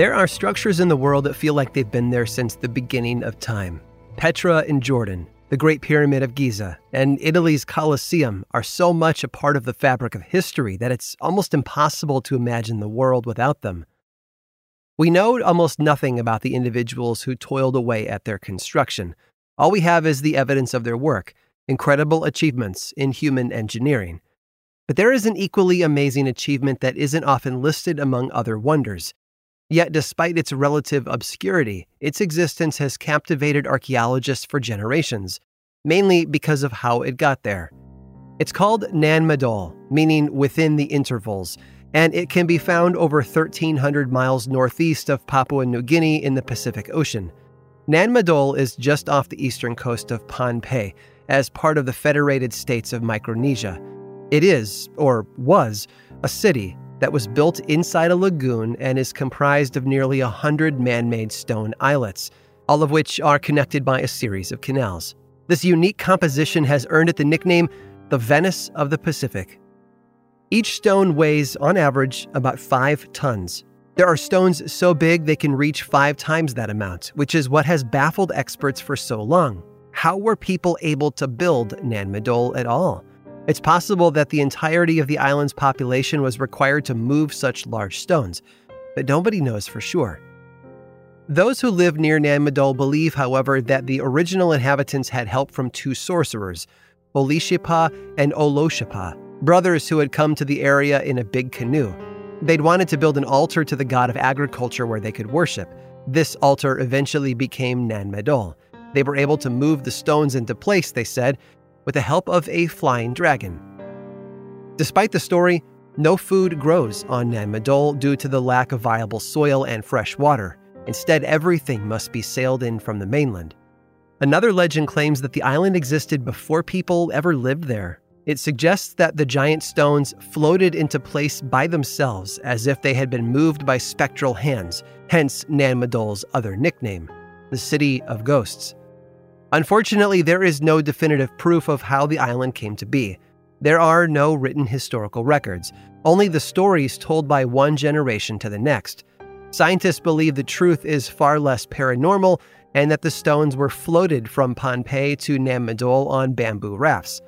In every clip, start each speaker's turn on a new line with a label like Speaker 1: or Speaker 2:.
Speaker 1: There are structures in the world that feel like they've been there since the beginning of time. Petra in Jordan, the Great Pyramid of Giza, and Italy's Colosseum are so much a part of the fabric of history that it's almost impossible to imagine the world without them. We know almost nothing about the individuals who toiled away at their construction. All we have is the evidence of their work, incredible achievements in human engineering. But there is an equally amazing achievement that isn't often listed among other wonders Yet, despite its relative obscurity, its existence has captivated archaeologists for generations, mainly because of how it got there. It's called Nan Madol, meaning within the intervals, and it can be found over 1,300 miles northeast of Papua New Guinea in the Pacific Ocean. Nan Madol is just off the eastern coast of Pohnpei, as part of the Federated States of Micronesia. It is, or was, a city that was built inside a lagoon and is comprised of nearly 100 man made stone islets, all of which are connected by a series of canals. This unique composition has earned it the nickname the Venice of the Pacific. Each stone weighs, on average, about five tons. There are stones so big they can reach five times that amount, which is what has baffled experts for so long. How were people able to build Nan Madol at all? It's possible that the entirety of the island's population was required to move such large stones, but nobody knows for sure. Those who live near Nan Madol believe, however, that the original inhabitants had help from two sorcerers, Olisihpa and Olosohpa, brothers who had come to the area in a big canoe. They'd wanted to build an altar to the god of agriculture where they could worship. This altar eventually became Nan Madol. They were able to move the stones into place, they said, with the help of a flying dragon. Despite the story, no food grows on Nan Madol due to the lack of viable soil and fresh water. Instead, everything must be sailed in from the mainland. Another legend claims that the island existed before people ever lived there. It suggests that the giant stones floated into place by themselves as if they had been moved by spectral hands, hence Nan Madol's other nickname, the City of Ghosts. Unfortunately, there is no definitive proof of how the island came to be. There are no written historical records, only the stories told by one generation to the next. Scientists believe the truth is far less paranormal and that the stones were floated from Pohnpei to Nan Madol on bamboo rafts.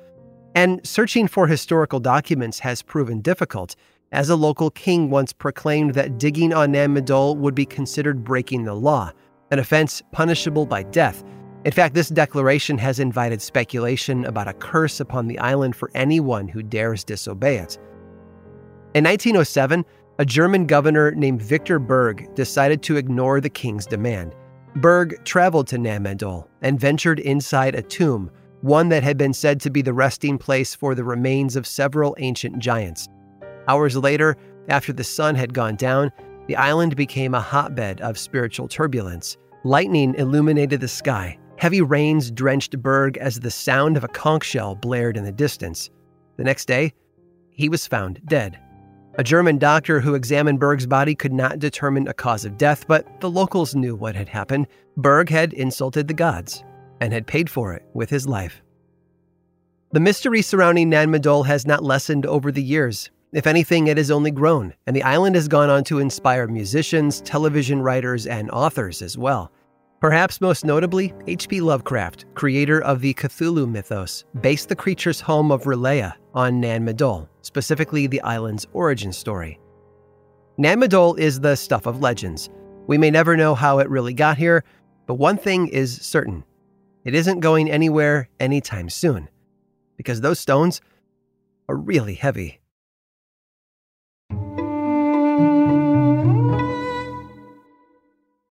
Speaker 1: And searching for historical documents has proven difficult, as a local king once proclaimed that digging on Nan Madol would be considered breaking the law, an offense punishable by death in fact, this declaration has invited speculation about a curse upon the island for anyone who dares disobey it. In 1907, a German governor named Victor Berg decided to ignore the king's demand. Berg traveled to Nan Madol and ventured inside a tomb, one that had been said to be the resting place for the remains of several ancient giants. Hours later, after the sun had gone down, the island became a hotbed of spiritual turbulence. Lightning illuminated the sky, Heavy rains drenched Berg as the sound of a conch shell blared in the distance. The next day, he was found dead. A German doctor who examined Berg's body could not determine a cause of death, but the locals knew what had happened. Berg had insulted the gods and had paid for it with his life. The mystery surrounding Nan Madol has not lessened over the years. If anything, it has only grown, and the island has gone on to inspire musicians, television writers, and authors as well. Perhaps most notably, H.P. Lovecraft, creator of the Cthulhu mythos, based the creature's home of R'lyeh on Nan Madol, specifically the island's origin story. Nan Madol is the stuff of legends. We may never know how it really got here, but one thing is certain it isn't going anywhere anytime soon, because those stones are really heavy.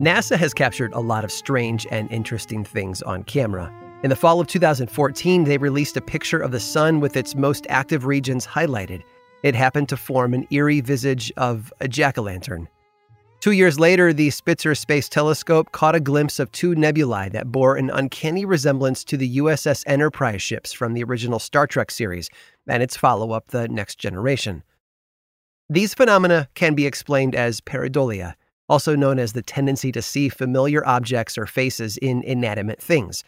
Speaker 1: NASA has captured a lot of strange and interesting things on camera. In the fall of 2014, they released a picture of the sun with its most active regions highlighted. It happened to form an eerie visage of a jack o' lantern. Two years later, the Spitzer Space Telescope caught a glimpse of two nebulae that bore an uncanny resemblance to the USS Enterprise ships from the original Star Trek series and its follow up, The Next Generation. These phenomena can be explained as pareidolia, also known as the tendency to see familiar objects or faces in inanimate things.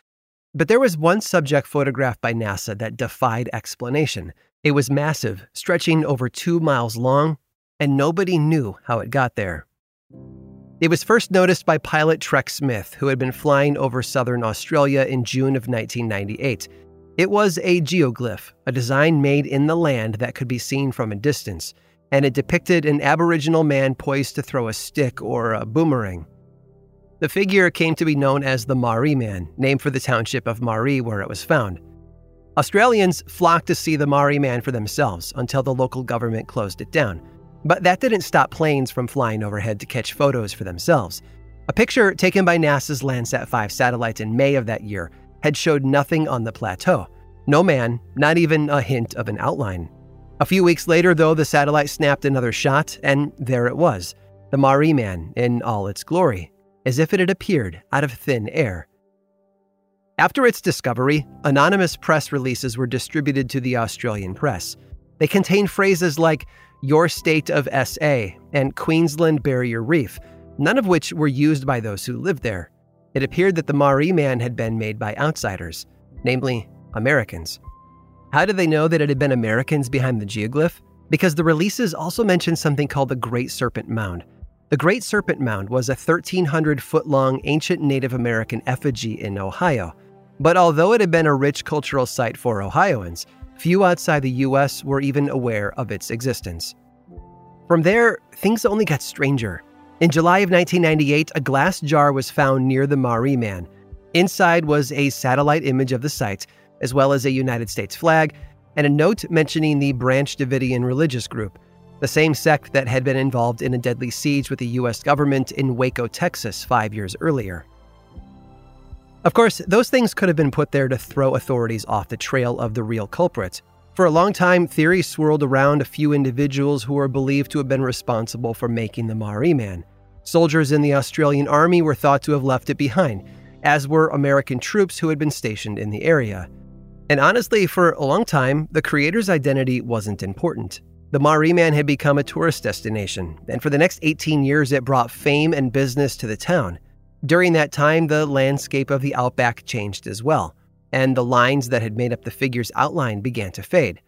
Speaker 1: But there was one subject photographed by NASA that defied explanation. It was massive, stretching over two miles long, and nobody knew how it got there. It was first noticed by pilot Trec Smith, who had been flying over southern Australia in June of 1998. It was a geoglyph, a design made in the land that could be seen from a distance and it depicted an Aboriginal man poised to throw a stick or a boomerang. The figure came to be known as the Marree Man, named for the township of Marree where it was found. Australians flocked to see the Marree Man for themselves until the local government closed it down. But that didn't stop planes from flying overhead to catch photos for themselves. A picture taken by NASA's Landsat 5 satellite in May of that year had showed nothing on the plateau. No man, not even a hint of an outline. A few weeks later, though, the satellite snapped another shot, and there it was the Marree Man in all its glory, as if it had appeared out of thin air. After its discovery, anonymous press releases were distributed to the Australian press. They contained phrases like your state of SA and Queensland Barrier Reef, none of which were used by those who lived there. It appeared that the Marree man had been made by outsiders, namely Americans. How did they know that it had been Americans behind the geoglyph? Because the releases also mentioned something called the Great Serpent Mound. The Great Serpent Mound was a 1,300 foot long ancient Native American effigy in Ohio. But although it had been a rich cultural site for Ohioans, few outside the US were even aware of its existence. From there, things only got stranger. In July of 1998, a glass jar was found near the Marree Man. Inside was a satellite image of the site, as well as a United States flag, and a note mentioning the Branch Davidian religious group, the same sect that had been involved in a deadly siege with the U.S. government in Waco, Texas, five years earlier. Of course, those things could have been put there to throw authorities off the trail of the real culprit. For a long time, theories swirled around a few individuals who were believed to have been responsible for making the Marree Man. Soldiers in the Australian Army were thought to have left it behind, as were American troops who had been stationed in the area. And honestly, for a long time, the creator's identity wasn't important. The Marree Man had become a tourist destination, and for the next 18 years, it brought fame and business to the town. During that time, the landscape of the outback changed as well, and the lines that had made up the figure's outline began to fade.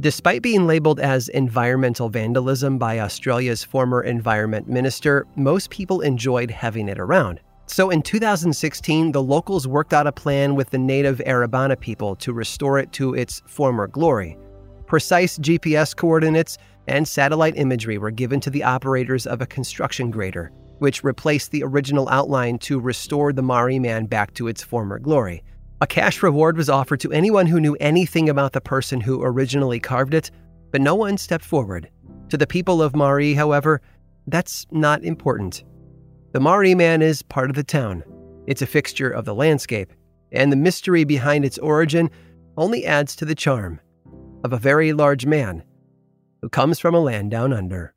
Speaker 1: Despite being labeled as environmental vandalism by Australia's former environment minister, most people enjoyed having it around. So in 2016, the locals worked out a plan with the native Arabana people to restore it to its former glory. Precise GPS coordinates and satellite imagery were given to the operators of a construction grader, which replaced the original outline to restore the Marree man back to its former glory. A cash reward was offered to anyone who knew anything about the person who originally carved it, but no one stepped forward. To the people of Marree, however, that's not important. The Marree man is part of the town. It's a fixture of the landscape, and the mystery behind its origin only adds to the charm of a very large man who comes from a land down under.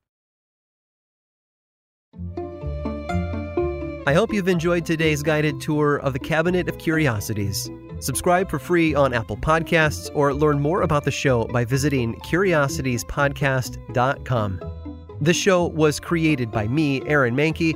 Speaker 1: I hope you've enjoyed today's guided tour of the Cabinet of Curiosities. Subscribe for free on Apple Podcasts or learn more about the show by visiting curiositiespodcast.com. This show was created by me, Aaron Mahnke,